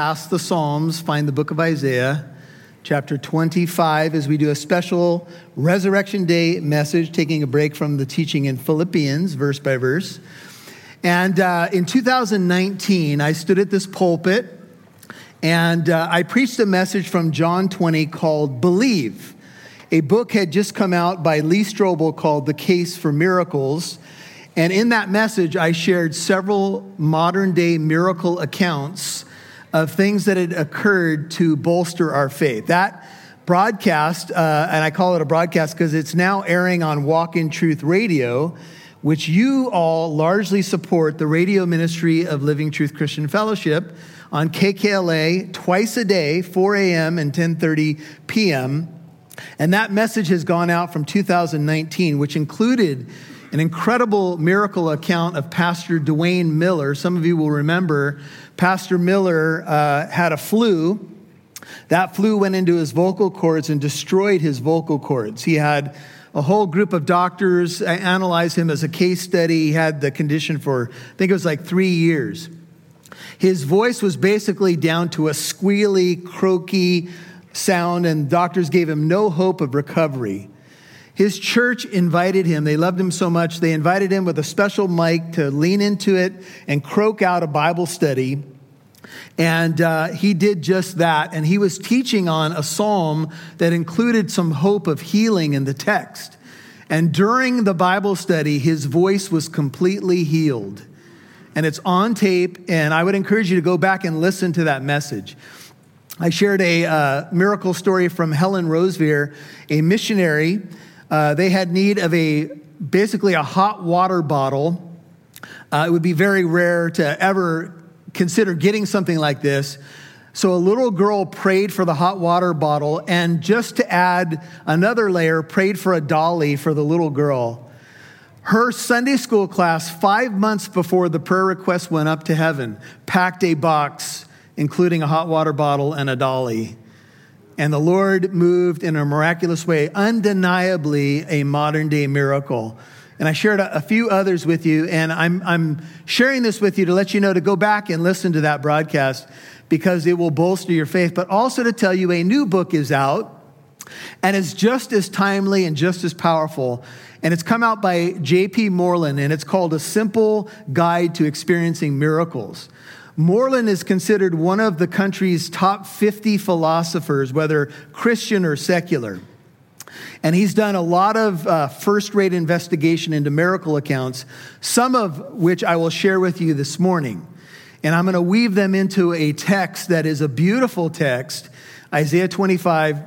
past the Psalms, find the book of Isaiah, chapter 25, as we do a special Resurrection Day message, taking a break from the teaching in Philippians, verse by verse. And uh, in 2019, I stood at this pulpit and uh, I preached a message from John 20 called Believe. A book had just come out by Lee Strobel called The Case for Miracles. And in that message, I shared several modern day miracle accounts of things that had occurred to bolster our faith. That broadcast, uh, and I call it a broadcast because it's now airing on Walk in Truth Radio, which you all largely support the radio ministry of Living Truth Christian Fellowship on KKLA twice a day, 4 a.m. and 10:30 p.m. And that message has gone out from 2019, which included an incredible miracle account of Pastor Duane Miller. Some of you will remember Pastor Miller uh, had a flu. That flu went into his vocal cords and destroyed his vocal cords. He had a whole group of doctors analyze him as a case study. He had the condition for, I think it was like three years. His voice was basically down to a squealy, croaky sound, and doctors gave him no hope of recovery. His church invited him. They loved him so much, they invited him with a special mic to lean into it and croak out a Bible study. And uh, he did just that. And he was teaching on a psalm that included some hope of healing in the text. And during the Bible study, his voice was completely healed. And it's on tape, and I would encourage you to go back and listen to that message. I shared a uh, miracle story from Helen Roseveare, a missionary uh, they had need of a basically a hot water bottle. Uh, it would be very rare to ever consider getting something like this. So a little girl prayed for the hot water bottle, and just to add another layer, prayed for a dolly for the little girl. Her Sunday school class, five months before the prayer request went up to heaven, packed a box, including a hot water bottle and a dolly. And the Lord moved in a miraculous way, undeniably a modern day miracle. And I shared a, few others with you, and I'm, I'm sharing this with you to let you know to go back and listen to that broadcast because it will bolster your faith, but also to tell you a new book is out and it's just as timely and just as powerful. And it's come out by J.P. Moreland, and it's called A Simple Guide to Experiencing Miracles. Moreland is considered one of the country's top 50 philosophers, whether Christian or secular. And he's done a lot of uh, first rate investigation into miracle accounts, some of which I will share with you this morning. And I'm going to weave them into a text that is a beautiful text, Isaiah 25,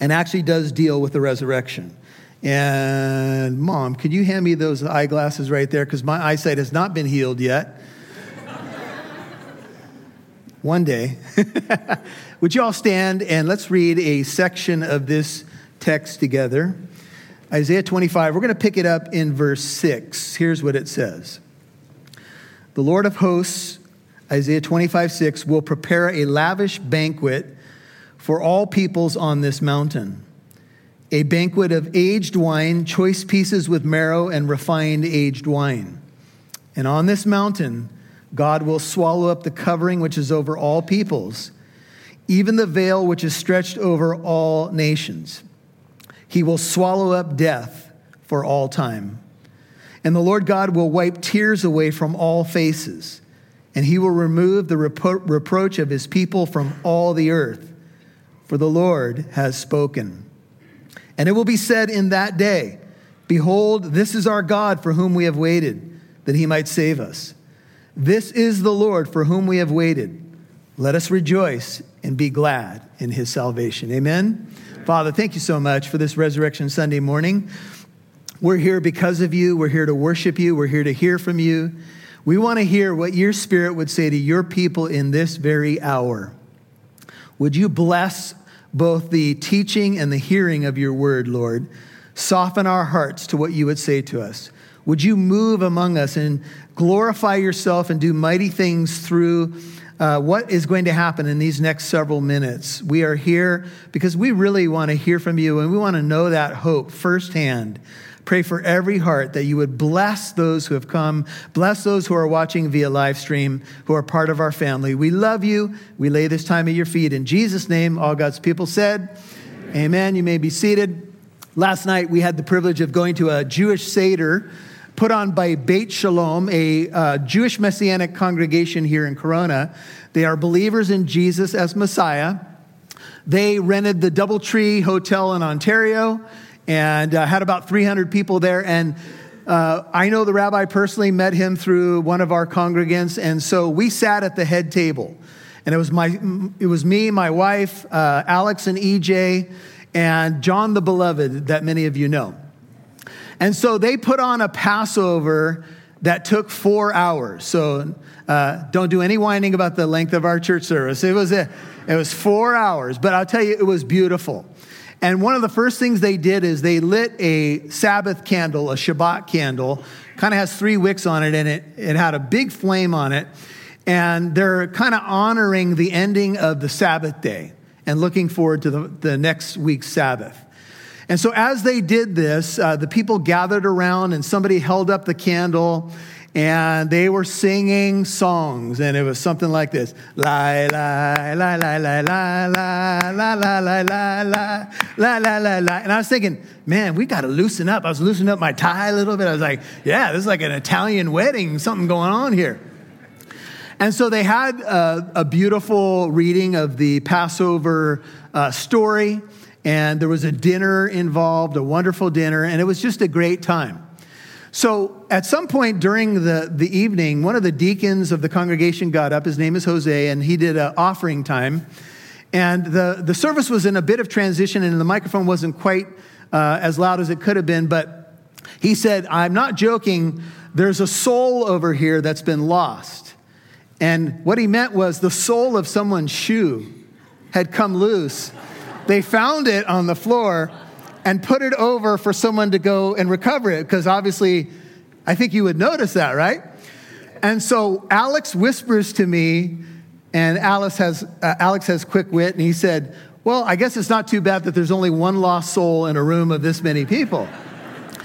and actually does deal with the resurrection. And mom, could you hand me those eyeglasses right there? Because my eyesight has not been healed yet. One day. Would you all stand and let's read a section of this text together? Isaiah 25. We're going to pick it up in verse 6. Here's what it says The Lord of hosts, Isaiah 25, 6, will prepare a lavish banquet for all peoples on this mountain. A banquet of aged wine, choice pieces with marrow, and refined aged wine. And on this mountain, God will swallow up the covering which is over all peoples, even the veil which is stretched over all nations. He will swallow up death for all time. And the Lord God will wipe tears away from all faces, and he will remove the repro- reproach of his people from all the earth. For the Lord has spoken. And it will be said in that day Behold, this is our God for whom we have waited, that he might save us. This is the Lord for whom we have waited. Let us rejoice and be glad in his salvation. Amen. Father, thank you so much for this Resurrection Sunday morning. We're here because of you. We're here to worship you. We're here to hear from you. We want to hear what your spirit would say to your people in this very hour. Would you bless both the teaching and the hearing of your word, Lord? Soften our hearts to what you would say to us. Would you move among us and glorify yourself and do mighty things through uh, what is going to happen in these next several minutes? We are here because we really want to hear from you and we want to know that hope firsthand. pray for every heart that you would bless those who have come, bless those who are watching via live stream, who are part of our family. We love you. We lay this time at your feet. In Jesus' name, all God's people said, Amen. Amen. You may be seated. Last night, we had the privilege of going to a Jewish Seder put on by Beit Shalom, a uh, Jewish Messianic congregation here in Corona. They are believers in Jesus as Messiah. They rented the Doubletree Hotel in Ontario and uh, had about 300 people there. And uh, I know the rabbi personally, met him through one of our congregants. And so we sat at the head table. And it was, my, it was me, my wife, uh, Alex and EJ, and John the Beloved, that many of you know. And so they put on a Passover that took four hours. So uh, don't do any whining about the length of our church service. It was, a, it was four hours, but I'll tell you, it was beautiful. And one of the first things they did is they lit a Sabbath candle, a Shabbat candle, kind of has three wicks on it, and it, it had a big flame on it. And they're kind of honoring the ending of the Sabbath day and looking forward to the, the next week's Sabbath. And so, as they did this, uh, the people gathered around and somebody held up the candle and they were singing songs. And it was something like this La, la, la, la, la, la, la, la, la, la, la, la, la, la, la, la. And I was thinking, man, we got to loosen up. I was loosening up my tie a little bit. I was like, yeah, this is like an Italian wedding, something going on here. And so they had a, a beautiful reading of the Passover uh, story and there was a dinner involved, a wonderful dinner, and it was just a great time. So at some point during the, the evening, one of the deacons of the congregation got up. His name is Jose, and he did an offering time. And the, the service was in a bit of transition, and the microphone wasn't quite uh, as loud as it could have been. But he said, I'm not joking, there's a soul over here that's been lost. And what he meant was the sole of someone's shoe had come loose they found it on the floor and put it over for someone to go and recover it because obviously I think you would notice that, right? And so Alex whispers to me, and Alex has, uh, Alex has quick wit, and he said, Well, I guess it's not too bad that there's only one lost soul in a room of this many people.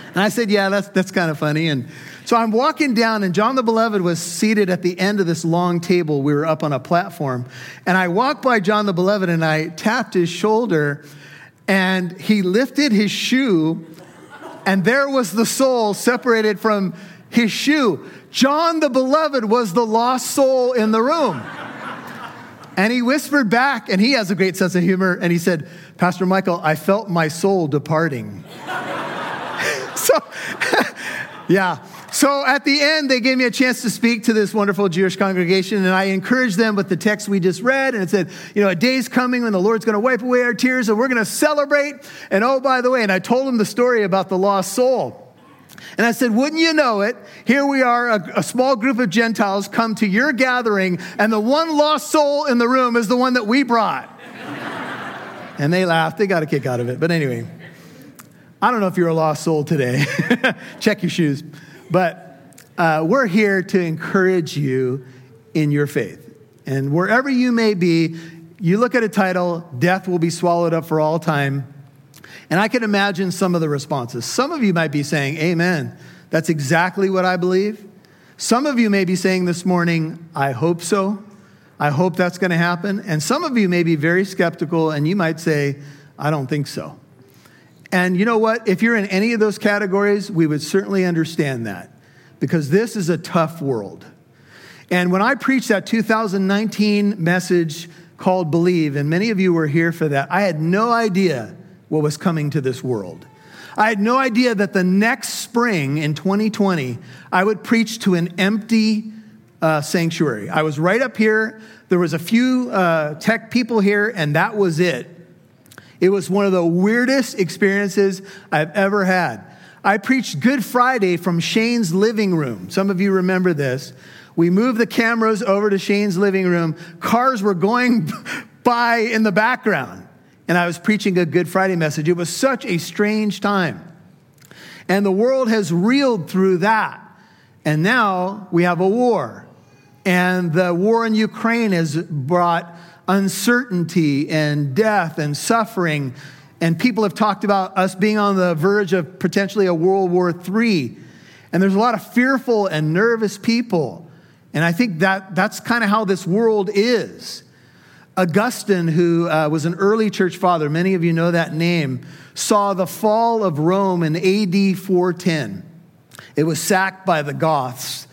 And I said, Yeah, that's, that's kind of funny. And so I'm walking down, and John the Beloved was seated at the end of this long table. We were up on a platform. And I walked by John the Beloved and I tapped his shoulder, and he lifted his shoe, and there was the soul separated from his shoe. John the Beloved was the lost soul in the room. And he whispered back, and he has a great sense of humor, and he said, Pastor Michael, I felt my soul departing. so, yeah. So at the end, they gave me a chance to speak to this wonderful Jewish congregation, and I encouraged them with the text we just read. And it said, You know, a day's coming when the Lord's going to wipe away our tears, and we're going to celebrate. And oh, by the way, and I told them the story about the lost soul. And I said, Wouldn't you know it? Here we are, a, a, small group of Gentiles come to your gathering, and the one lost soul in the room is the one that we brought. and they laughed. They got a kick out of it. But anyway, I don't know if you're a lost soul today. Check your shoes. But uh, we're here to encourage you in your faith. And wherever you may be, you look at a title, Death Will Be Swallowed Up for All Time. And I can imagine some of the responses. Some of you might be saying, Amen. That's exactly what I believe. Some of you may be saying this morning, I hope so. I hope that's going to happen. And some of you may be very skeptical and you might say, I don't think so. And you know what? If you're in any of those categories, we would certainly understand that because this is a tough world. And when I preached that 2019 message called Believe, and many of you were here for that, I had no idea what was coming to this world. I had no idea that the next spring in 2020, I would preach to an empty uh, sanctuary. I was right up here. There was a few uh, tech people here, and that was it. It was one of the weirdest experiences I've ever had. I preached Good Friday from Shane's living room. Some of you remember this. We moved the cameras over to Shane's living room. Cars were going by in the background. And I was preaching a Good Friday message. It was such a strange time. And the world has reeled through that. And now we have a war. And the war in Ukraine has brought uncertainty and death and suffering And people have talked about us being on the verge of potentially a World War III. And there's a lot of fearful and nervous people. And I think that that's kind of how this world is. Augustine, who uh, was an early church father, many of you know that name, saw the fall of Rome in AD 410. It was sacked by the Goths.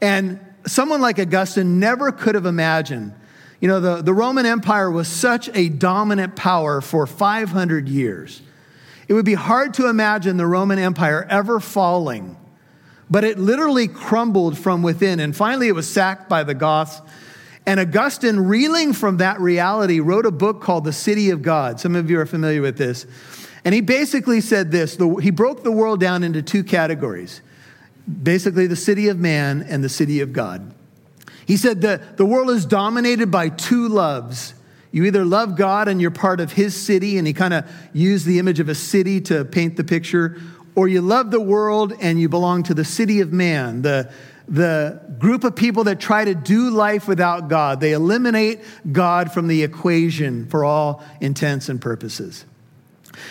And someone like Augustine never could have imagined. You know, the, the Roman Empire was such a dominant power for 500 years. It would be hard to imagine the Roman Empire ever falling, but it literally crumbled from within. And finally, it was sacked by the Goths. And Augustine, reeling from that reality, wrote a book called The City of God. Some of you are familiar with this. And he basically said this the, he broke the world down into two categories basically the city of man and the city of God. He said that the world is dominated by two loves. You either love God and you're part of his city, and he kind of used the image of a city to paint the picture, or you love the world and you belong to the city of man, the, the group of people that try to do life without God. They eliminate God from the equation for all intents and purposes.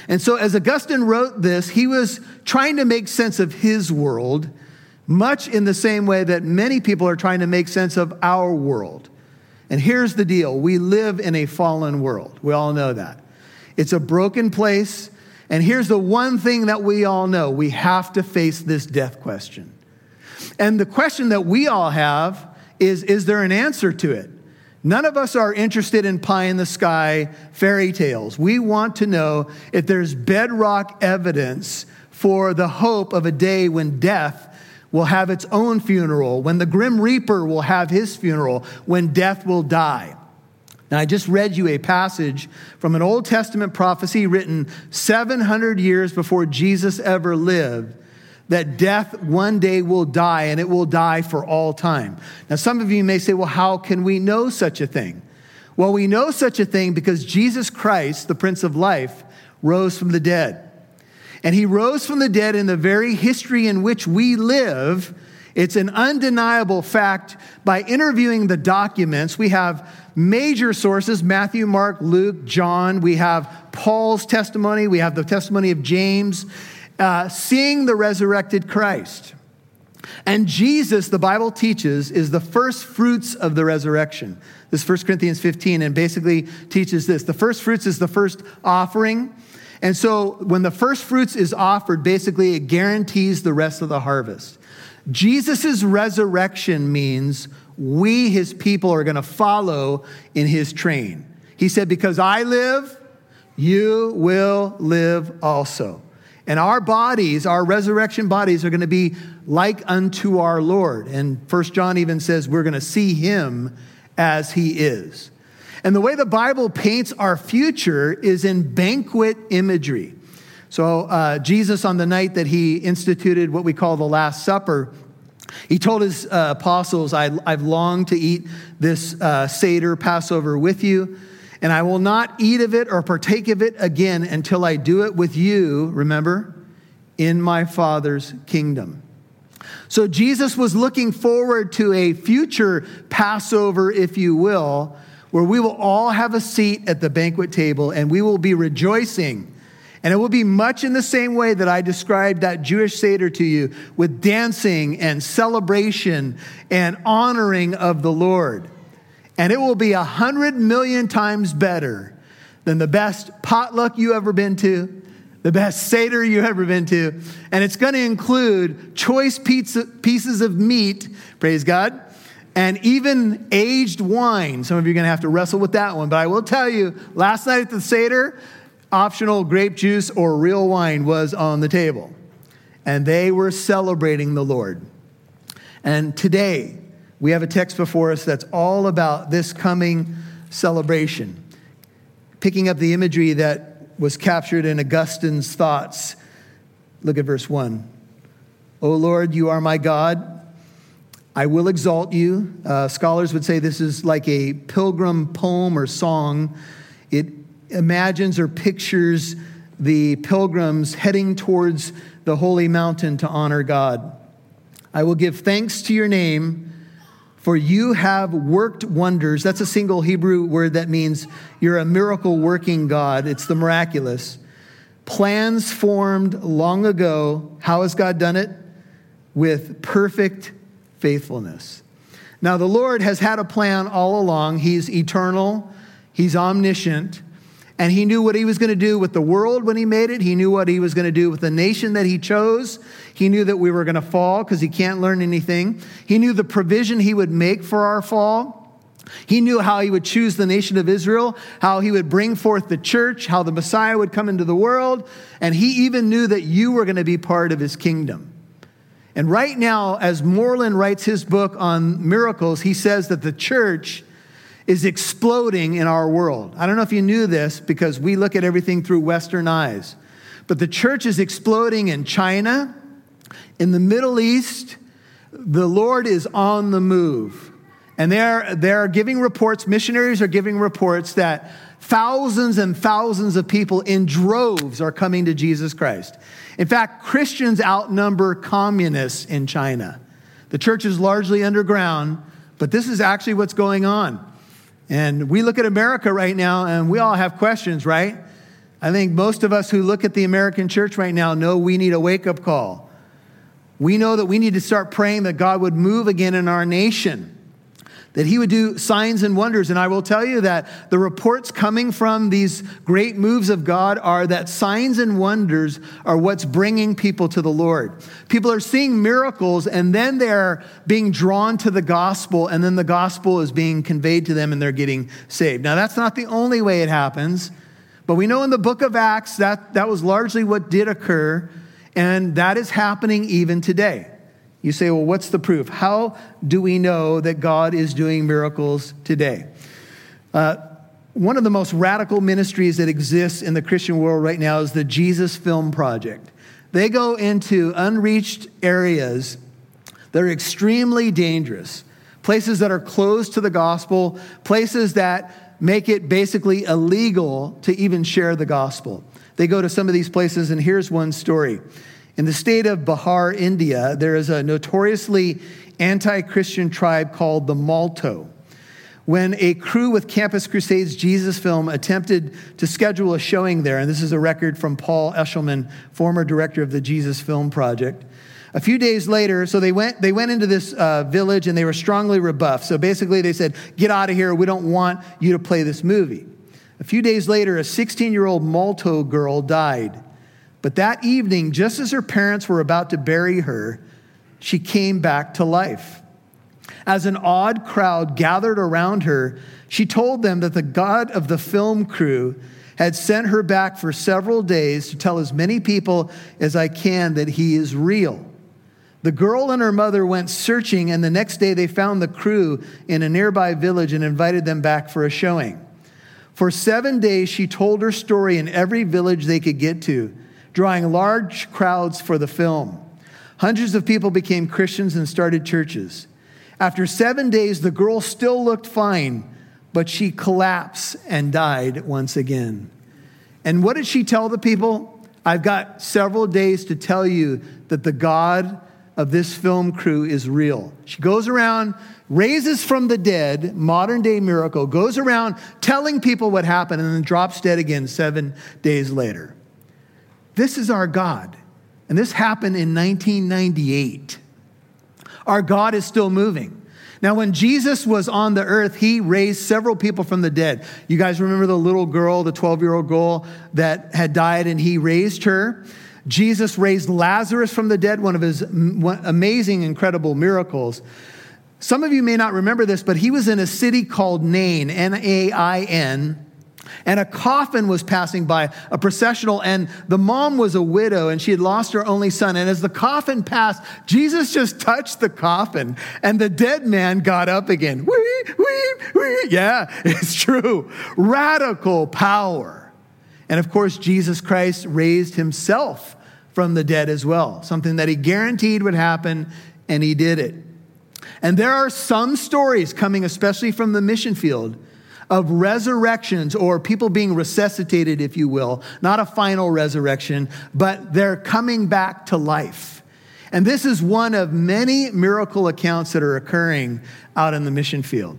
And so, as Augustine wrote this, he was trying to make sense of his world much in the same way that many people are trying to make sense of our world. And here's the deal we live in a fallen world. We all know that. It's a broken place. And here's the one thing that we all know we have to face this death question. And the question that we all have is Is there an answer to it? None of us are interested in pie in the sky fairy tales. We want to know if there's bedrock evidence for the hope of a day when death will have its own funeral, when the Grim Reaper will have his funeral, when death will die. Now, I just read you a passage from an Old Testament prophecy written 700 years before Jesus ever lived that death one day will die and it will die for all time. Now, some of you may say, well, how can we know such a thing? Well, we know such a thing because Jesus Christ, the Prince of Life, rose from the dead. And he rose from the dead in the very history in which we live. It's an undeniable fact. By interviewing the documents, we have major sources Matthew, Mark, Luke, John. We have Paul's testimony. We have the testimony of James, uh, seeing the resurrected Christ. And Jesus, the Bible teaches, is the first fruits of the resurrection. This 1 Corinthians 15 and basically teaches this. The first fruits is the first offering. And so when the first fruits is offered, basically it guarantees the rest of the harvest. Jesus' resurrection means we, his people, are going to follow in his train. He said, Because I live, you will live also. And our bodies, our resurrection bodies, are going to be like unto our Lord. And First John even says we're going to see him as he is. And the way the Bible paints our future is in banquet imagery. So, uh, Jesus, on the night that he instituted what we call the Last Supper, he told his uh, apostles, I, have longed to eat this uh, Seder Passover with you, and I will not eat of it or partake of it again until I do it with you, remember, in my Father's kingdom. So Jesus was looking forward to a future Passover, if you will, where we will all have a seat at the banquet table and we will be rejoicing. And it will be much in the same way that I described that Jewish Seder to you with dancing and celebration and honoring of the Lord. And it will be a hundred million times better than the best potluck you ever been to, the best Seder you ever been to. And it's going to include choice pizza, pieces of meat, praise God, and even aged wine. Some of you are going to have to wrestle with that one, but I will tell you last night at the Seder, optional grape juice or real wine was on the table. And they were celebrating the Lord. And today, we have a text before us that's all about this coming celebration. Picking up the imagery that was captured in Augustine's thoughts. Look at verse 1. O Lord, you are my God. I will exalt you. Uh, scholars would say this is like a pilgrim poem or song. It imagines or pictures the pilgrims heading towards the holy mountain to honor God. I will give thanks to your name, for you have worked wonders. That's a single Hebrew word that means you're a miracle working God. It's the miraculous. plans formed long ago. How has God done it? With perfect faithfulness. Now, the Lord has had a plan all along. He's eternal, He's omniscient, and He knew what He was going to do with the world when He made it. He knew what He was going to do with the nation that He chose. He knew that we were going to fall because He can't learn anything. He knew the provision He would make for our fall. He knew how he would choose the nation of Israel, how he would bring forth the church, how the Messiah would come into the world, and he even knew that you were going to be part of his kingdom. And right now, as Moreland writes his book on miracles, he says that the church is exploding in our world. I don't know if you knew this because we look at everything through Western eyes, but the church is exploding in China, in the Middle East. The Lord is on the move. And they're, they're giving reports, missionaries are giving reports that thousands and thousands of people in droves are coming to Jesus Christ. In fact, Christians outnumber communists in China. The church is largely underground, but this is actually what's going on. And we look at America right now and we all have questions, right? I think most of us who look at the American church right now know we need a wake up call. We know that we need to start praying that God would move again in our nation that he would do signs and wonders. And I will tell you that the reports coming from these great moves of God are that signs and wonders are what's bringing people to the Lord. People are seeing miracles and then they're being drawn to the gospel, and then the gospel is being conveyed to them and they're getting saved. Now, that's not the only way it happens, but we know in the book of Acts that that was largely what did occur, and that is happening even today. You say, well, what's the proof? How do we know that God is doing miracles today? Uh, one of the most radical ministries that exists in the Christian world right now is the Jesus Film Project. They go into unreached areas that are extremely dangerous, places that are closed to the gospel, places that make it basically illegal to even share the gospel. They go to some of these places, and here's one story. In the state of Bihar, India, there is a notoriously anti Christian tribe called the Malto. When a crew with Campus Crusades Jesus film attempted to schedule a showing there, and this is a record from Paul Eshelman, former director of the Jesus Film Project. A few days later, so they went, they went into this uh, village and they were strongly rebuffed. So basically, they said, Get out of here. We don't want you to play this movie. A few days later, a 16 year old Malto girl died. But that evening, just as her parents were about to bury her, she came back to life. As an awed crowd gathered around her, she told them that the God of the film crew had sent her back for several days to tell as many people as I can that he is real. The girl and her mother went searching, and the next day they found the crew in a nearby village and invited them back for a showing. For seven days, she told her story in every village they could get to drawing large crowds for the film. Hundreds of people became Christians and started churches. After seven days, the girl still looked fine, but she collapsed and died once again. And what did she tell the people? I've got several days to tell you that the God of this film crew is real. She goes around, raises from the dead, modern day miracle, goes around telling people what happened, and then drops dead again seven days later. This is our God. And this happened in 1998. Our God is still moving. Now, when Jesus was on the earth, he raised several people from the dead. You guys remember the little girl, the 12 year old girl that had died, and he raised her? Jesus raised Lazarus from the dead, one of his amazing, incredible miracles. Some of you may not remember this, but he was in a city called Nain, N A I N and a coffin was passing by, a processional, and the mom was a widow and she had lost her only son. And as the coffin passed, Jesus just touched the coffin and the dead man got up again. Wee, wee, wee. Yeah, it's true. Radical power. And of course, Jesus Christ raised himself from the dead as well, something that he guaranteed would happen, and he did it. And there are some stories coming, especially from the mission field of resurrections or people being resuscitated, if you will, not a final resurrection, but they're coming back to life. And this is one of many miracle accounts that are occurring out in the mission field.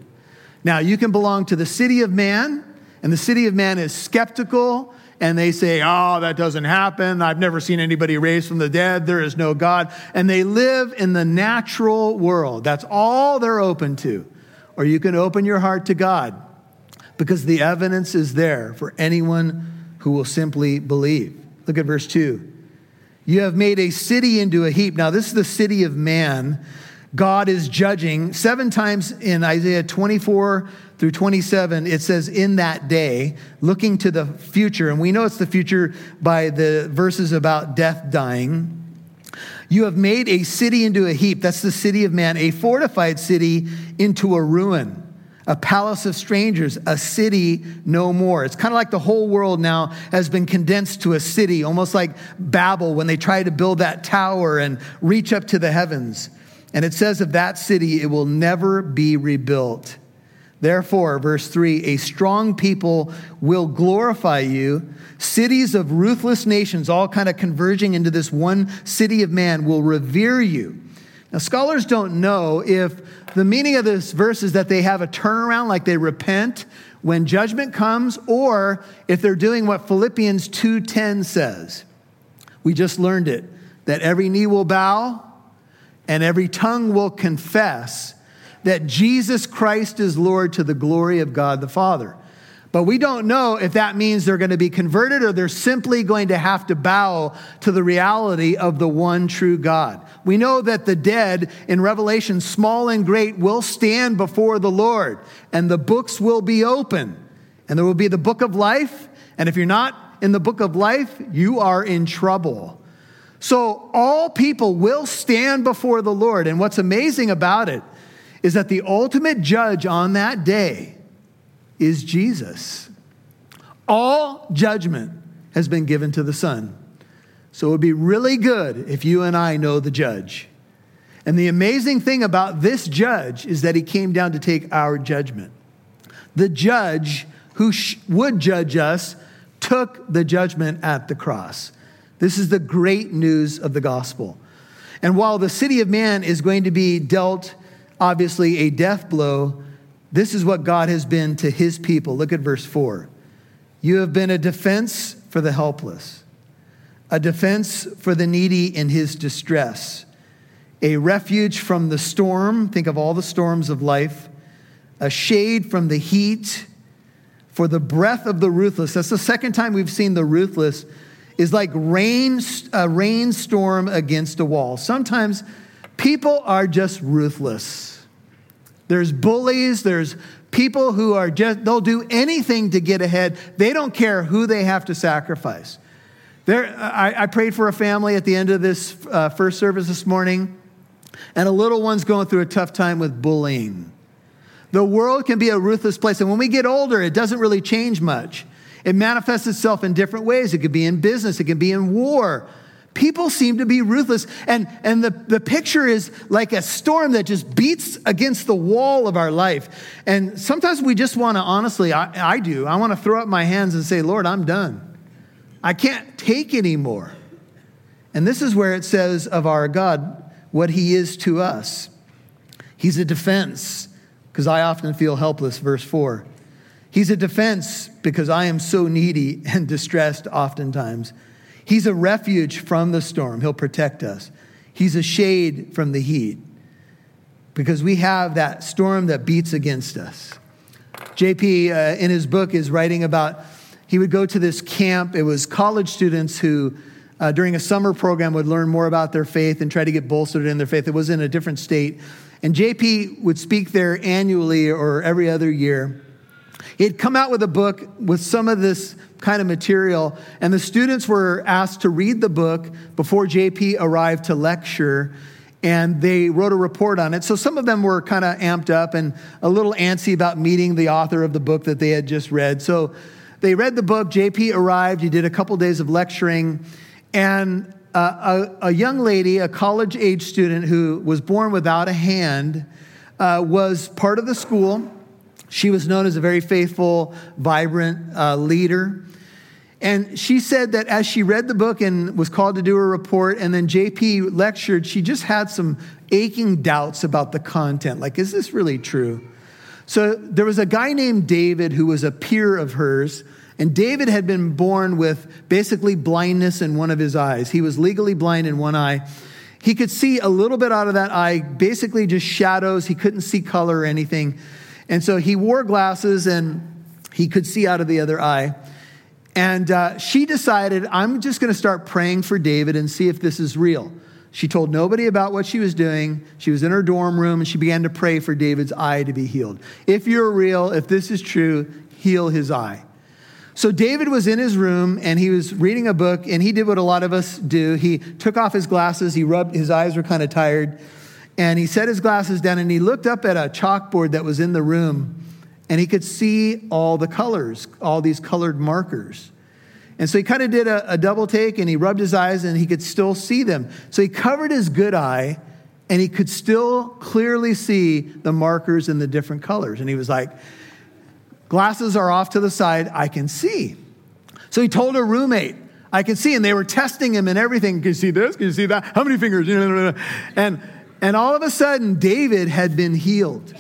Now, you can belong to the city of man, and the city of man is skeptical and they say, Oh, that doesn't happen. I've never seen anybody raised from the dead. There is no God. And they live in the natural world. That's all they're open to. Or you can open your heart to God because the evidence is there for anyone who will simply believe. Look at verse 2. You have made a city into a heap. Now, this is the city of man. God is judging. Seven times in Isaiah 24 through 27, it says, in that day, looking to the future. And we know it's the future by the verses about death dying. You have made a city into a heap. That's the city of man, a fortified city into a ruin, a palace of strangers, a city no more. It's kind of like the whole world now has been condensed to a city, almost like Babel when they tried to build that tower and reach up to the heavens. And it says of that city, it will never be rebuilt. Therefore, verse 3 a strong people will glorify you. Cities of ruthless nations, all kind of converging into this one city of man, will revere you. Now, scholars don't know if the meaning of this verse is that they have a turnaround, like they repent when judgment comes, or if they're doing what Philippians 2:10 says. We just learned it that every knee will bow and every tongue will confess that Jesus Christ is Lord to the glory of God the Father. But we don't know if that means they're going to be converted or they're simply going to have to bow to the reality of the one true God. We know that the dead in Revelation, small and great, will stand before the Lord and the books will be open. And there will be the book of life. And if you're not in the book of life, you are in trouble. So all people will stand before the Lord. And what's amazing about it is that the ultimate judge on that day is Jesus. All judgment has been given to the Son. So it would be really good if you and I know the judge. And the amazing thing about this judge is that he came down to take our judgment. The judge who sh- would judge us took the judgment at the cross. This is the great news of the gospel. And while the city of man is going to be dealt obviously a death blow, this is what God has been to his people. Look at verse 4. You have been a defense for the helpless, a defense for the needy in his distress, a refuge from the storm. Think of all the storms of life, a shade from the heat, for the breath of the ruthless. That's the second time we've seen the ruthless is like rain, a rainstorm against a wall. Sometimes people are just ruthless. There's bullies, there's people who are just, they'll do anything to get ahead. They don't care who they have to sacrifice. There, I, I prayed for a family at the end of this uh, first service this morning, and a little one's going through a tough time with bullying. The world can be a ruthless place, and when we get older, it doesn't really change much. It manifests itself in different ways. It could be in business, it can be in war, People seem to be ruthless. And, and the, the picture is like a storm that just beats against the wall of our life. And sometimes we just want to, honestly, I, I do, I want to throw up my hands and say, Lord, I'm done. I can't take anymore. And this is where it says of our God what he is to us. He's a defense, because I often feel helpless, verse 4. He's a defense because I am so needy and distressed oftentimes. He's a refuge from the storm. He'll protect us. He's a shade from the heat because we have that storm that beats against us. JP, uh, in his book, is writing about he would go to this camp. It was college students who, uh, during a summer program, would learn more about their faith and try to get bolstered in their faith. It was in a different state. And JP would speak there annually or every other year. He had come out with a book with some of this kind of material, and the students were asked to read the book before JP arrived to lecture, and they wrote a report on it. So some of them were kind of amped up and a little antsy about meeting the author of the book that they had just read. So they read the book. JP arrived. He did a couple days of lecturing, and uh, a, a, young lady, a college age student who was born without a hand, uh, was part of the school. She was known as a very faithful, vibrant uh, leader. And she said that as she read the book and was called to do a report, and then JP lectured, she just had some aching doubts about the content. Like, is this really true? So there was a guy named David who was a peer of hers, and David had been born with basically blindness in one of his eyes. He was legally blind in one eye. He could see a little bit out of that eye, basically just shadows. He couldn't see color or anything. And so he wore glasses and he could see out of the other eye. And uh, she decided, I'm just going to start praying for David and see if this is real. She told nobody about what she was doing. She was in her dorm room and she began to pray for David's eye to be healed. If you're real, if this is true, heal his eye. So David was in his room and he was reading a book and he did what a lot of us do. He took off his glasses, he rubbed, his eyes were kind of tired, and he set his glasses down and he looked up at a chalkboard that was in the room and he could see all the colors, all these colored markers. And so he kind of did a, a, double take and he rubbed his eyes and he could still see them. So he covered his good eye and he could still clearly see the markers in the different colors. And he was like, Glasses are off to the side, I can see. So he told a roommate, I can see. And they were testing him and everything. Can you see this? Can you see that? How many fingers? And, and all of a sudden, David had been healed.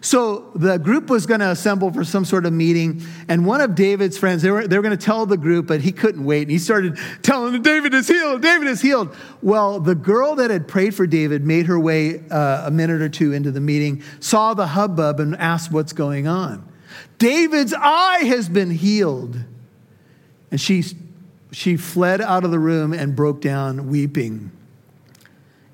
So the group was going to assemble for some sort of meeting, and one of David's friends, they were, they were going to tell the group, but he couldn't wait. And he started telling them, David is healed, David is healed. Well, the girl that had prayed for David made her way uh, a minute or two into the meeting, saw the hubbub, and asked what's going on. David's eye has been healed. And she, she fled out of the room and broke down weeping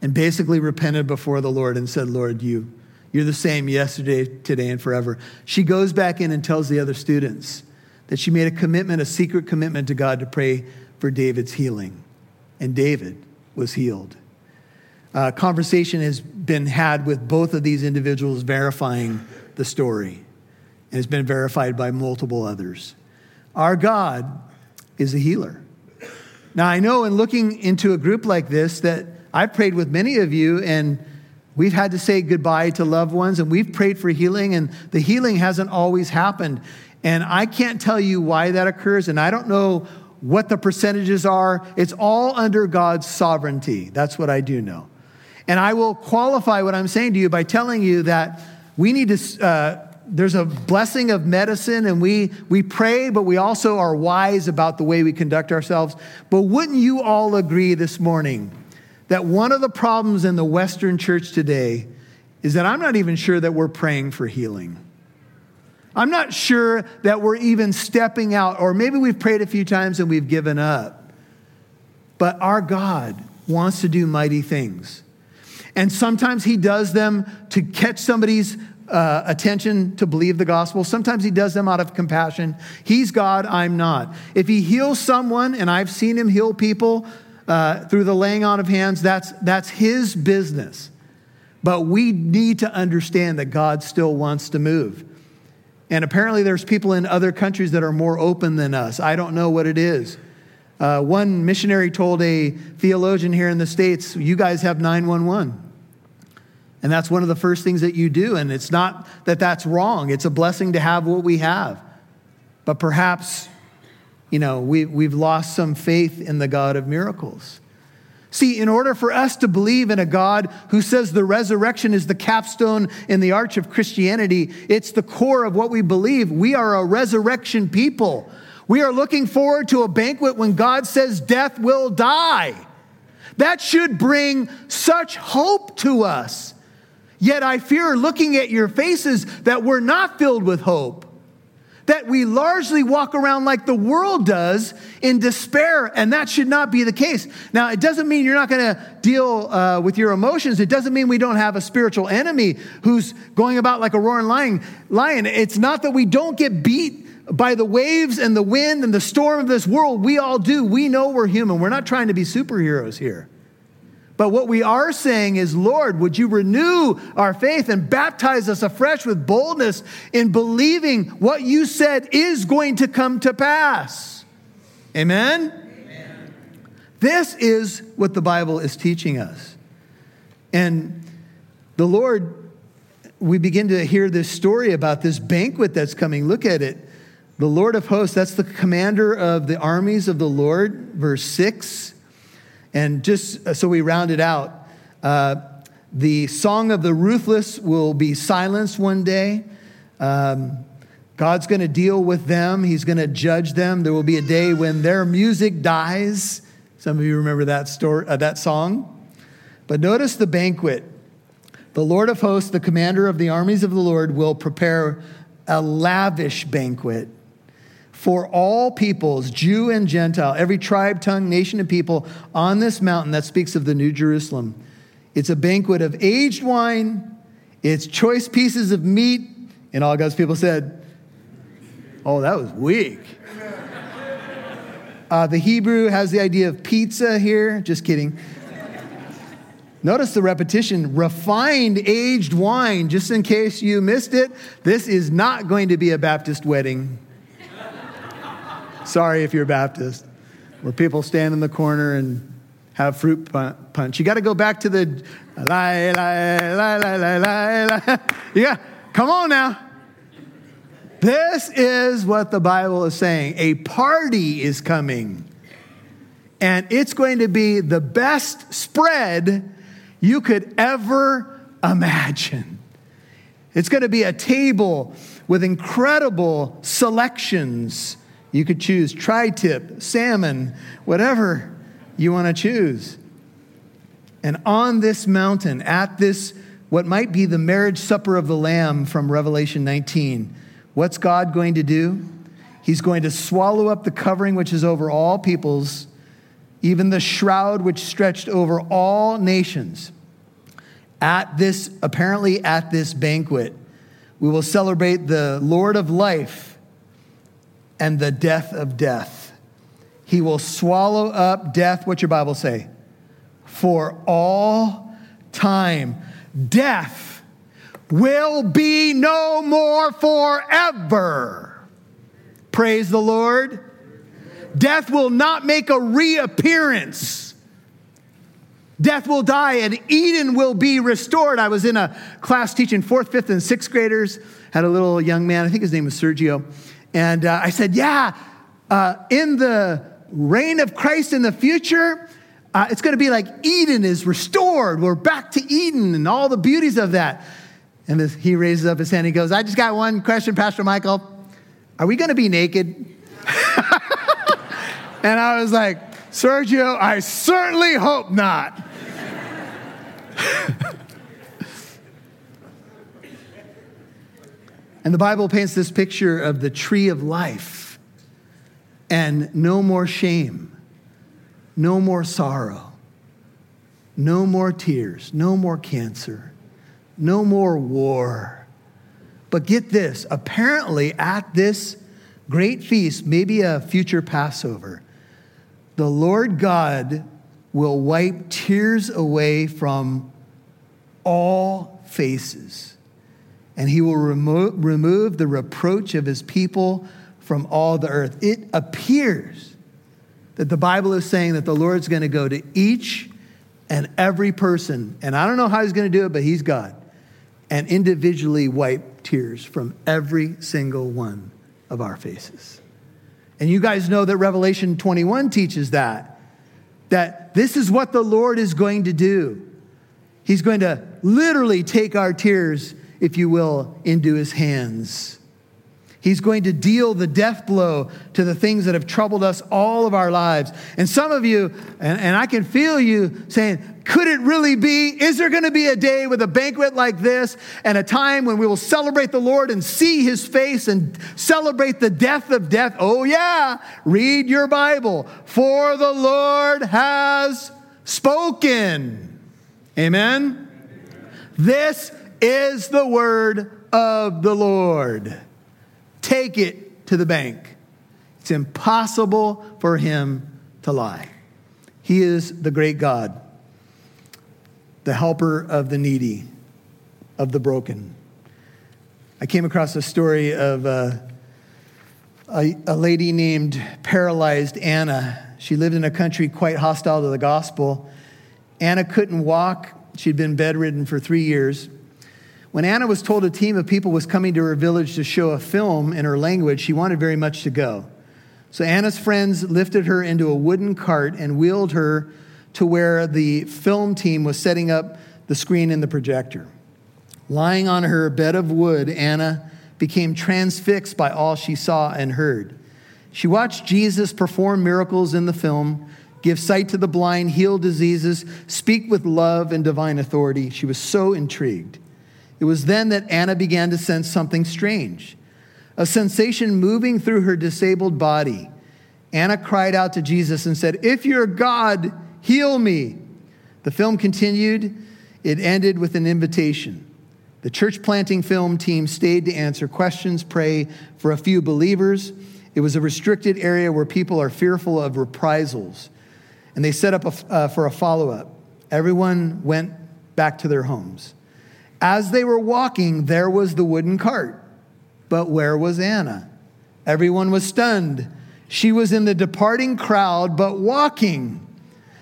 and basically repented before the Lord and said, Lord, you you're the same yesterday, today, and forever. She goes back in and tells the other students that she made a commitment, a secret commitment to God to pray for David's healing. And David was healed. Uh, conversation has been had with both of these individuals verifying the story and has been verified by multiple others. Our God is a healer. Now, I know in looking into a group like this that I've prayed with many of you, and We've had to say goodbye to loved ones and we've prayed for healing, and the healing hasn't always happened. And I can't tell you why that occurs, and I don't know what the percentages are. It's all under God's sovereignty. That's what I do know. And I will qualify what I'm saying to you by telling you that we need to. Uh, there's a blessing of medicine, and we, we pray, but we also are wise about the way we conduct ourselves. But wouldn't you all agree this morning that one of the problems in the Western church today is that I'm not even sure that we're praying for healing. I'm not sure that we're even stepping out, or maybe we've prayed a few times and we've given up. But our God wants to do mighty things. And sometimes He does them to catch somebody's uh, attention to believe the gospel. Sometimes He does them out of compassion. He's God, I'm not. If He heals someone, and I've seen Him heal people, uh, through the laying on of hands, that's, that's his business. But we need to understand that God still wants to move. And apparently, there's people in other countries that are more open than us. I don't know what it is. Uh, one missionary told a theologian here in the States, You guys have 911. And that's one of the first things that you do. And it's not that that's wrong, it's a blessing to have what we have. But perhaps you know, we, we've lost some faith in the God of miracles. See, in order for us to believe in a God who says the resurrection is the capstone in the arch of Christianity, it's the core of what we believe. We are a resurrection people. We are looking forward to a banquet when God says death will die. That should bring such hope to us. Yet I fear, looking at your faces, that we're not filled with hope that we largely walk around like the world does in despair, and that should not be the case. Now, it doesn't mean you're not going to deal uh, with your emotions. It doesn't mean we don't have a spiritual enemy who's going about like a roaring lion. lion. It's not that we don't get beat by the waves and the wind and the storm of this world. We all do. We know we're human. We're not trying to be superheroes here. But what we are saying is, Lord, would you renew our faith and baptize us afresh with boldness in believing what you said is going to come to pass? Amen? Amen? This is what the Bible is teaching us. And the Lord, we begin to hear this story about this banquet that's coming. Look at it. The Lord of hosts, that's the commander of the armies of the Lord, verse 6. And just uh, so we round it out, uh, the song of the ruthless will be silenced one day. Um, God's going to deal with them. He's going to judge them. There will be a day when their music dies. Some of you remember that story, uh, that song. But notice the banquet. The Lord of hosts, the commander of the armies of the Lord, will prepare a lavish banquet for all peoples, Jew and Gentile, every tribe, tongue, nation, and people on this mountain that speaks of the New Jerusalem. It's a banquet of aged wine, it's choice pieces of meat, and all God's people said, Oh, that was weak. Uh, the Hebrew has the idea of pizza here. Just kidding. Notice the repetition refined aged wine, just in case you missed it. This is not going to be a Baptist wedding. Sorry if you're Baptist, where people stand in the corner and have fruit punch. You got to go back to the la la la la la la. Yeah, come on now. This is what the Bible is saying. A party is coming, and it's going to be the best spread you could ever imagine. It's going to be a table with incredible selections. You could choose tri tip, salmon, whatever you want to choose. And on this mountain, at this, what might be the marriage supper of the Lamb from Revelation 19, What's God going to do? He's going to swallow up the covering which is over all peoples, even the shroud which stretched over all nations. At this, apparently at this banquet, we will celebrate the Lord of life and the death of death. He will swallow up death, what's your Bible say? For all time. Death will be no more forever. Praise the Lord. Death will not make a reappearance. Death will die and Eden will be restored. I was in a class teaching fourth, fifth, and sixth graders. Had a little young man, I think his name was Sergio. And uh, I said, Yeah, uh, in the reign of Christ in the future, uh, it's going to be like Eden is restored. We're back to Eden and all the beauties of that. And this, he raises up his hand. He goes, I just got one question, Pastor Michael. Are we going to be naked? and I was like, Sergio, I certainly hope not. and the Bible paints this picture of the tree of life and no more shame, no more sorrow, no more tears, no more cancer no more war. But get this apparently, at this great feast, maybe a future Passover, the Lord God will wipe tears away from all faces, and he will remo- remove the reproach of his people from all the earth. It appears that the Bible is saying that the Lord's going to go to each and every person, and I don't know how he's going to do it, but he's God and individually wipe tears from every single one of our faces. And you guys know that Revelation 21 teaches that, that this is what the Lord is going to do. He's going to literally take our tears, if you will, into his hands. He's going to deal the death blow to the things that have troubled us all of our lives. And some of you, and, and I can feel you saying, could it really be? Is there going to be a day with a banquet like this and a time when we will celebrate the Lord and see his face and celebrate the death of death? Oh, yeah. Read your Bible. For the Lord has spoken. Amen. This is the word of the Lord take it to the bank. It's impossible for him to lie. He is the great God, the helper of the needy, of the broken. I came across a story of a, a, a lady named paralyzed Anna. She lived in a country quite hostile to the gospel. Anna couldn't walk. She'd been bedridden for three years. When Anna was told a team of people was coming to her village to show a film in her language, she wanted very much to go. So Anna's friends lifted her into a wooden cart and wheeled her to where the film team was setting up the screen and the projector. Lying on her bed of wood, Anna became transfixed by all she saw and heard. She watched Jesus perform miracles in the film, give sight to the blind, heal diseases, speak with love and divine authority. She was so intrigued. It was then that Anna began to sense something strange a sensation moving through her disabled body. Anna cried out to Jesus and said, If you're God, heal me. The film continued. It ended with an invitation. The church planting film team stayed to answer questions, pray for a few believers. It was a restricted area where people are fearful of reprisals. And they set up a, uh, for a follow up. Everyone went back to their homes. As they were walking, there was the wooden cart. But where was Anna? Everyone was stunned. She was in the departing crowd, but walking.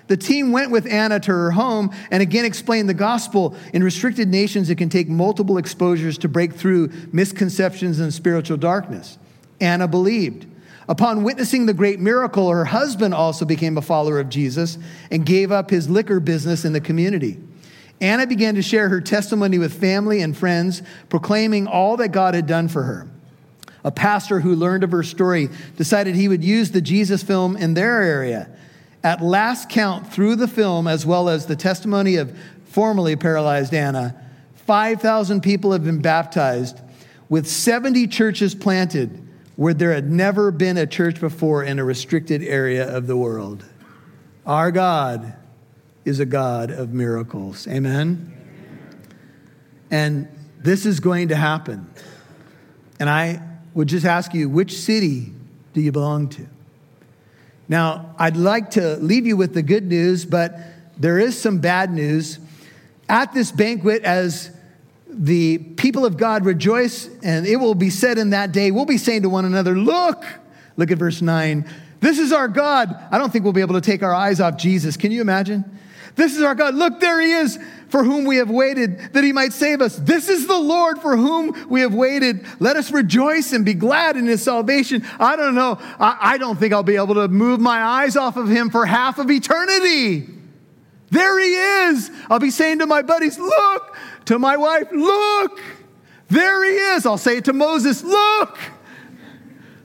The team went with Anna to her home and again explained the gospel. In restricted nations, it can take multiple exposures to break through misconceptions and spiritual darkness. Anna believed. Upon witnessing the great miracle, her husband also became a follower of Jesus and gave up his liquor business in the community. Anna began to share her testimony with family and friends, proclaiming all that God had done for her. A pastor who learned of her story decided he would use the Jesus film in their area. At last count, through the film, as well as the testimony of formerly paralyzed Anna, 5,000 people have been baptized, with 70 churches planted where there had never been a church before in a restricted area of the world. Our God is a God of miracles. Amen? And this is going to happen. And I would just ask you, which city do you belong to? Now, I'd like to leave you with the good news, but there is some bad news. At this banquet, as the people of God rejoice, and it will be said in that day, we'll be saying to one another, Look, look at verse 9. This is our God. I don't think we'll be able to take our eyes off Jesus. Can you imagine? This is our God. Look, there he is for whom we have waited that he might save us. This is the Lord for whom we have waited. Let us rejoice and be glad in his salvation. I don't know. I, I don't think I'll be able to move my eyes off of him for half of eternity. There he is. I'll be saying to my buddies, Look, to my wife, Look, there he is. I'll say it to Moses, Look.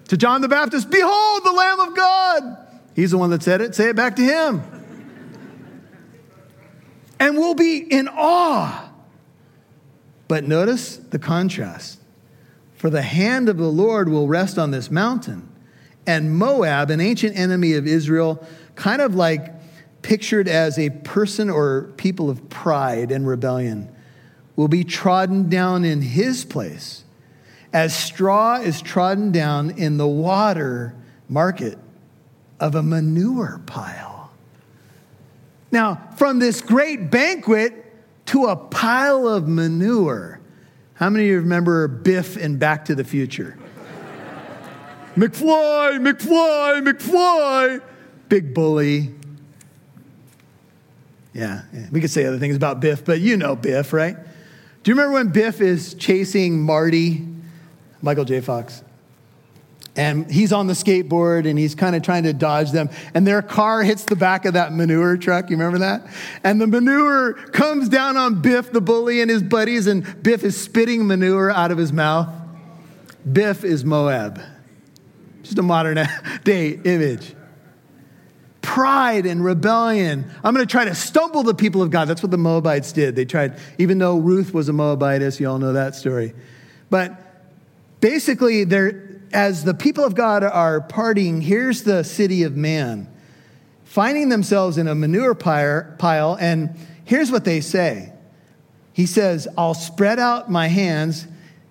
To John the Baptist, Behold the Lamb of God. He's the one that said it. Say it back to him and we'll be in awe. But notice the contrast. For the hand of the Lord will rest on this mountain. And Moab, an ancient enemy of Israel, kind of like pictured as a person or people of pride and rebellion, will be trodden down in his place, as straw is trodden down in the water market of a manure pile. Now, from this great banquet to a pile of manure. How many of you remember Biff in Back to the Future? McFly, McFly, McFly. Big bully. Yeah, yeah, we could say other things about Biff, but you know Biff, right? Do you remember when Biff is chasing Marty, Michael J. Fox? And he's on the skateboard and he's kind of trying to dodge them and their car hits the back of that manure truck you remember that? And the manure comes down on biff the bully and his buddies and biff is spitting manure out of his mouth. Biff is moab. Just a modern day image. Pride and rebellion. I'm going to try to stumble the people of god. That's what the moabites did. They tried even though ruth was a moabitess you all know that story. But basically they're as the people of God are partying, here's the city of man finding themselves in a manure pile, and here's what they say He says, I'll spread out my hands.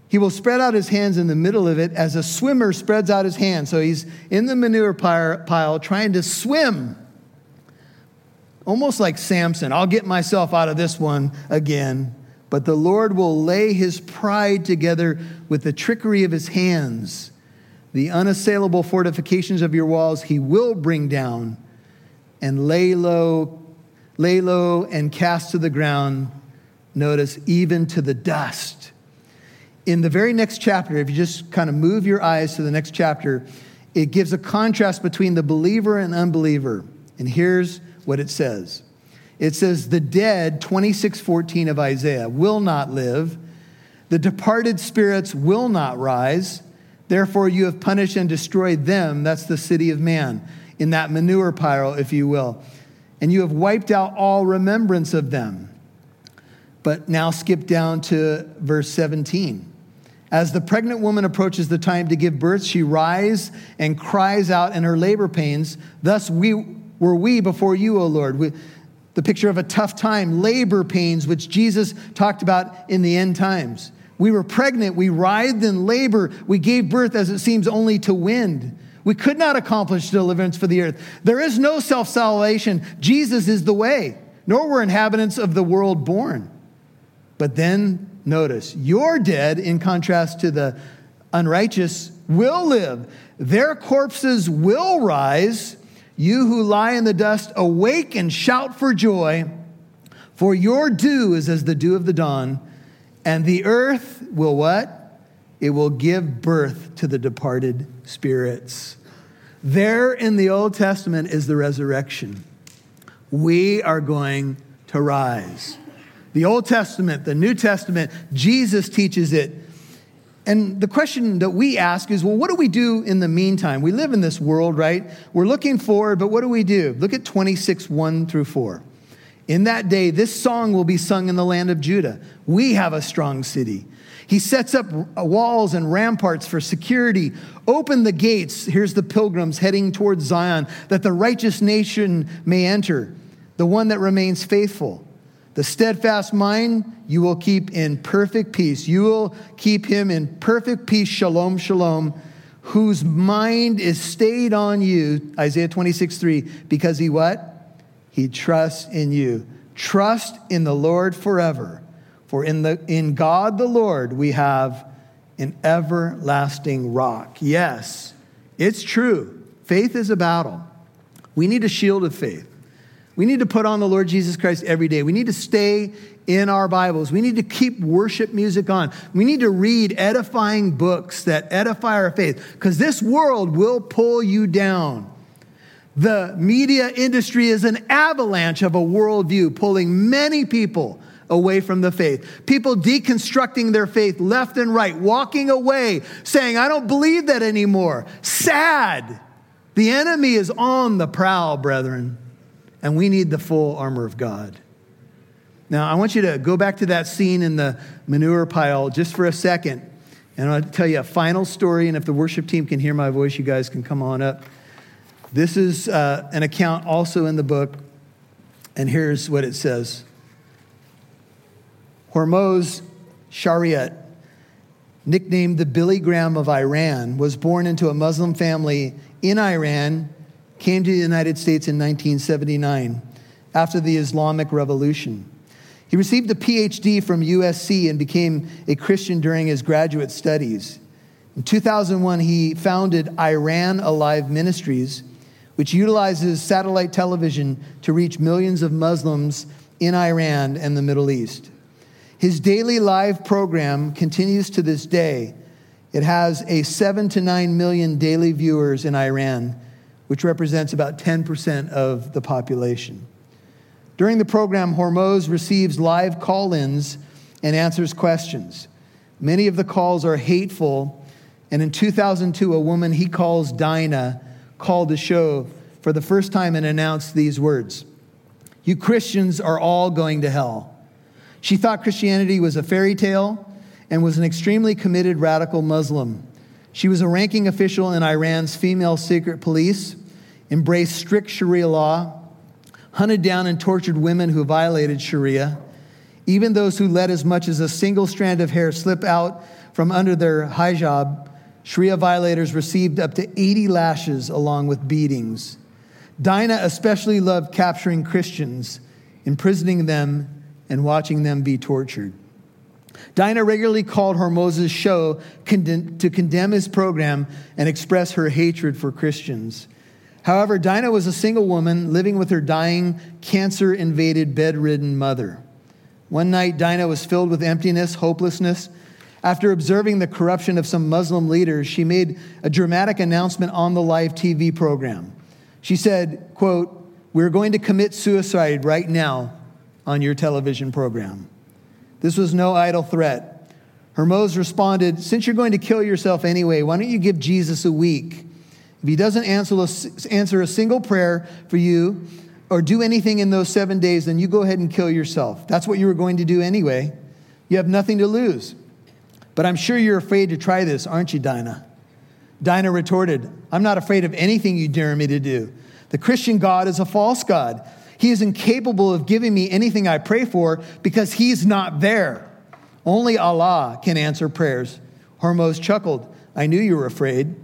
He will spread out his hands in the middle of it as a swimmer spreads out his hands. So he's in the manure pile trying to swim. Almost like Samson. I'll get myself out of this one again. But the Lord will lay his pride together with the trickery of his hands. The unassailable fortifications of your walls he will bring down and lay low, lay low and cast to the ground, notice, even to the dust. In the very next chapter, if you just kind of move your eyes to the next chapter, it gives a contrast between the believer and unbeliever. And here's what it says. It says, the dead, 2614 of Isaiah, will not live The departed spirits will not rise. Therefore, you have punished and destroyed them. That's the city of man, in that manure pile, if you will. And you have wiped out all remembrance of them. But now skip down to verse 17. As the pregnant woman approaches the time to give birth, she rises and cries out in her labor pains. Thus we were we before you, O Lord. We, the picture of a tough time, labor pains, which Jesus talked about in the end times. We were pregnant, we writhed in labor, we gave birth as it seems only to wind. We could not accomplish deliverance for the earth. There is no self salvation. Jesus is the way, nor were inhabitants of the world born. But then notice, your dead, in contrast to the unrighteous, will live. Their corpses will rise. You who lie in the dust, awake and shout for joy, for your dew is as the dew of the dawn and the earth will what? It will give birth to the departed spirits. There in the Old Testament is the resurrection. We are going to rise. The Old Testament, the New Testament, Jesus teaches it. And the question that we ask is well, what do we do in the meantime? We live in this world, right? We're looking forward, but what do we do? Look at 26, 1 through 4. In that day, this song will be sung in the land of Judah. We have a strong city. He sets up uh, walls and ramparts for security. Open the gates. Here's the pilgrims heading towards Zion, that the righteous nation may enter, the one that remains faithful. The steadfast mind you will keep in perfect peace. You will keep him in perfect peace, shalom, shalom, whose mind is stayed on you, Isaiah 26, 3, because he what? He trusts in you. Trust in the Lord forever. For in, the, in God the Lord we have an everlasting rock. Yes, it's true. Faith is a battle. We need a shield of faith. We need to put on the Lord Jesus Christ every day. We need to stay in our Bibles. We need to keep worship music on. We need to read edifying books that edify our faith because this world will pull you down. The media industry is an avalanche of a worldview, pulling many people away from the faith. People deconstructing their faith left and right, walking away, saying, I don't believe that anymore. Sad. The enemy is on the prowl, brethren, and we need the full armor of God. Now, I want you to go back to that scene in the manure pile just for a second, and I'll tell you a final story. And if the worship team can hear my voice, you guys can come on up. This is uh, an account also in the book, and here's what it says Hormoz Shariat, nicknamed the Billy Graham of Iran, was born into a Muslim family in Iran, came to the United States in 1979 after the Islamic Revolution. He received a PhD from USC and became a Christian during his graduate studies. In 2001, he founded Iran Alive Ministries which utilizes satellite television to reach millions of Muslims in Iran and the Middle East. His daily live program continues to this day. It has a 7 to 9 million daily viewers in Iran, which represents about 10% of the population. During the program, Hormoz receives live call ins and answers questions. Many of the calls are hateful, and in 2002, a woman he calls Dinah called the show for the first time and announced these words You Christians are all going to hell. She thought Christianity was a fairy tale and was an extremely committed radical Muslim. She was a ranking official in Iran's female secret police, embraced strict Sharia law, hunted down and tortured women who violated Sharia, even those who let as much as a single strand of hair slip out from under their hijab Sharia violators received up to 80 lashes along with beatings. Dinah especially loved capturing Christians, imprisoning them, and watching them be tortured. Dinah regularly called Hormoz's show to condemn his program and express her hatred for Christians. However, Dinah was a single woman living with her dying, cancer invaded, bedridden mother. One night, Dinah was filled with emptiness, hopelessness, after observing the corruption of some Muslim leaders, she made a dramatic announcement on the live TV program. She said, quote, "We're going to commit suicide right now on your television program." This was no idle threat. Hormoz responded, Since you're going to kill yourself anyway, why don't you give Jesus a week? If he doesn't answer a, answer a single prayer for you or do anything in those seven days, then you go ahead and kill yourself. That's what you were going to do anyway. You have nothing to lose. But I'm sure you're afraid to try this, aren't you, Dinah? Dinah retorted, I'm not afraid of anything you dare me to do. The Christian God is a false God. He is incapable of giving me anything I pray for because he's not there. Only Allah can answer prayers. Hormoz chuckled. I knew you were afraid.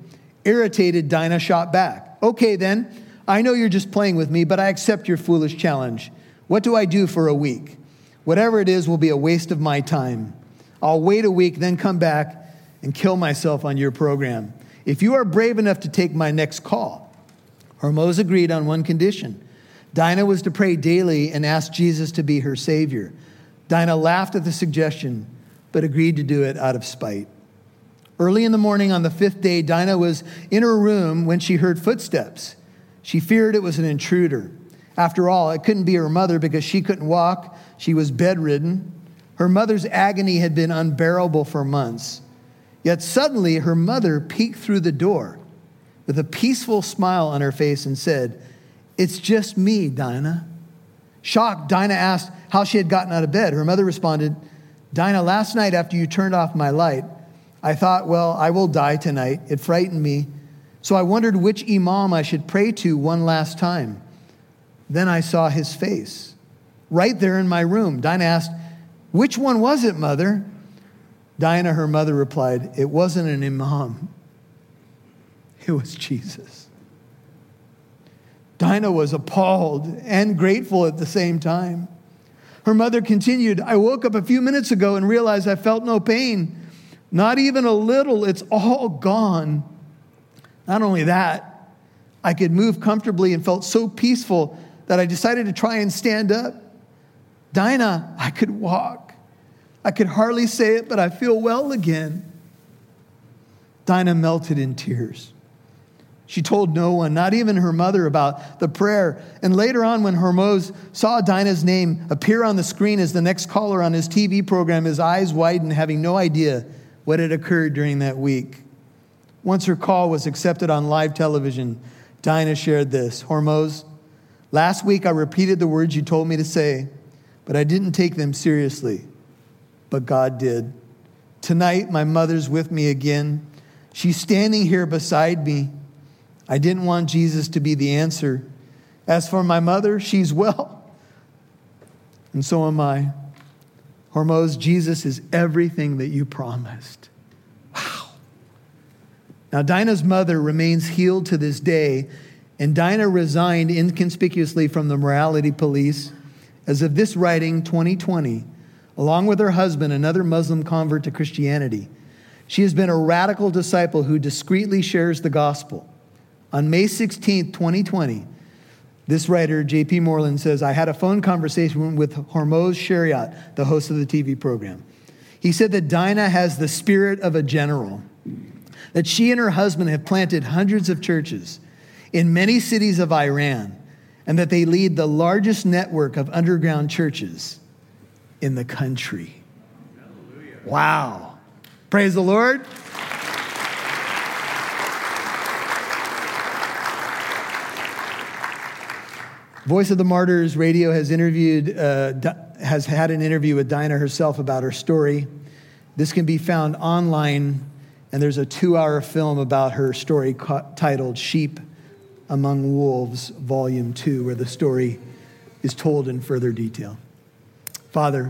Irritated, Dinah shot back. Okay, then. I know you're just playing with me, but I accept your foolish challenge. What do I do for a week? Whatever it is will be a waste of my time. I'll wait a week, then come back and kill myself on your program. If you are brave enough to take my next call, Hormoz agreed on one condition. Dinah was to pray daily and ask Jesus to be her Savior. Dinah laughed at the suggestion, but agreed to do it out of spite. Early in the morning on the fifth day, Dinah was in her room when she heard footsteps. She feared it was an intruder. After all, it couldn't be her mother because she couldn't walk, she was bedridden. Her mother's agony had been unbearable for months. Yet suddenly, her mother peeked through the door with a peaceful smile on her face and said, It's just me, Dinah. Shocked, Dinah asked how she had gotten out of bed. Her mother responded, Dinah, last night after you turned off my light, I thought, well, I will die tonight. It frightened me. So I wondered which imam I should pray to one last time. Then I saw his face right there in my room. Dinah asked, Which one was it, mother? Dinah, her mother, replied, It wasn't an imam, it was Jesus. Dinah was appalled and grateful at the same time. Her mother continued, I woke up a few minutes ago and realized I felt no pain. Not even a little, it's all gone. Not only that, I could move comfortably and felt so peaceful that I decided to try and stand up. Dinah, I could walk. I could hardly say it, but I feel well again. Dinah melted in tears. She told no one, not even her mother, about the prayer. And later on, when Hormoz saw Dinah's name appear on the screen as the next caller on his TV program, his eyes widened, having no idea what had occurred during that week. Once her call was accepted on live television, Dinah shared this Hormoz, last week I repeated the words you told me to say, but I didn't take them seriously but God did. Tonight, my mother's with me again. She's standing here beside me. I didn't want Jesus to be the answer. As for my mother, she's well. And so am I. Hormoz, Jesus is everything that you promised. Wow. Now, Dinah's mother remains healed to this day, and Dinah resigned inconspicuously from the morality police. As of this writing, 2020, along with her husband, another Muslim convert to Christianity. She has been a radical disciple who discreetly shares the gospel. On May 16, 2020, this writer, J.P. Moreland, says, I had a phone conversation with Hormoz Shariat, the host of the TV program. He said that Dinah has the spirit of a general, that she and her husband have planted hundreds of churches in many cities of Iran, and that they lead the largest network of underground churches in the country. Wow. Praise the Lord. Voice of the Martyrs Radio has interviewed, uh, has had an interview with Dinah herself about her story. This can be found online, and there's a two hour film about her story titled Sheep Among Wolves, Volume 2, where the story is told in further detail. Father,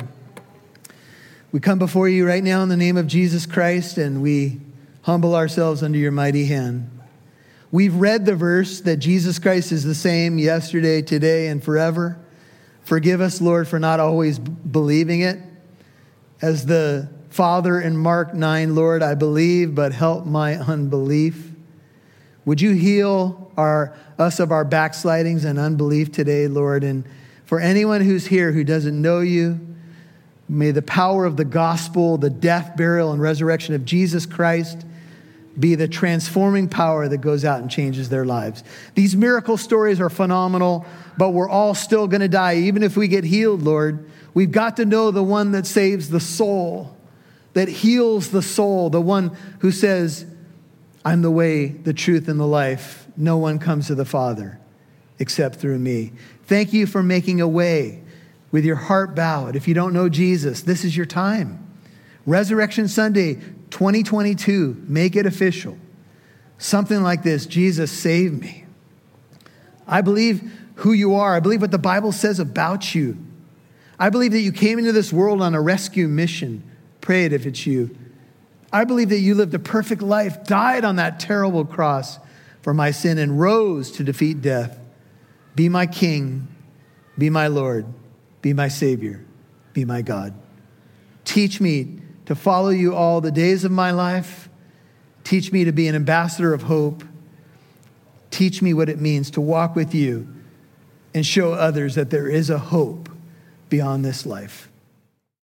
we come before you right now in the name of Jesus Christ and we humble ourselves under your mighty hand. We've read the verse that Jesus Christ is the same yesterday, today, and forever. Forgive us, Lord, for not always believing it. As the Father in Mark 9, Lord, I believe, but help my unbelief. Would you heal our, us of our backslidings and unbelief today, Lord? And for anyone who's here who doesn't know you, may the power of the gospel, the death, burial, and resurrection of Jesus Christ be the transforming power that goes out and changes their lives. These miracle stories are phenomenal, but we're all still going to die, even if we get healed, Lord. We've got to know the one that saves the soul. that heals the soul, the one who says, I'm the way, the truth, and the life. No one comes to the Father except through me. Thank you for making a way with your heart bowed. If you don't know Jesus, this is your time. Resurrection Sunday 2022, make it official. Something like this Jesus, save me. I believe who you are, I believe what the Bible says about you. I believe that you came into this world on a rescue mission. Pray it if it's you. I believe that you lived a perfect life, died on that terrible cross for my sin, and rose to defeat death. Be my king, be my Lord, be my Savior, be my God. Teach me to follow you all the days of my life. Teach me to be an ambassador of hope. Teach me what it means to walk with you and show others that there is a hope beyond this life.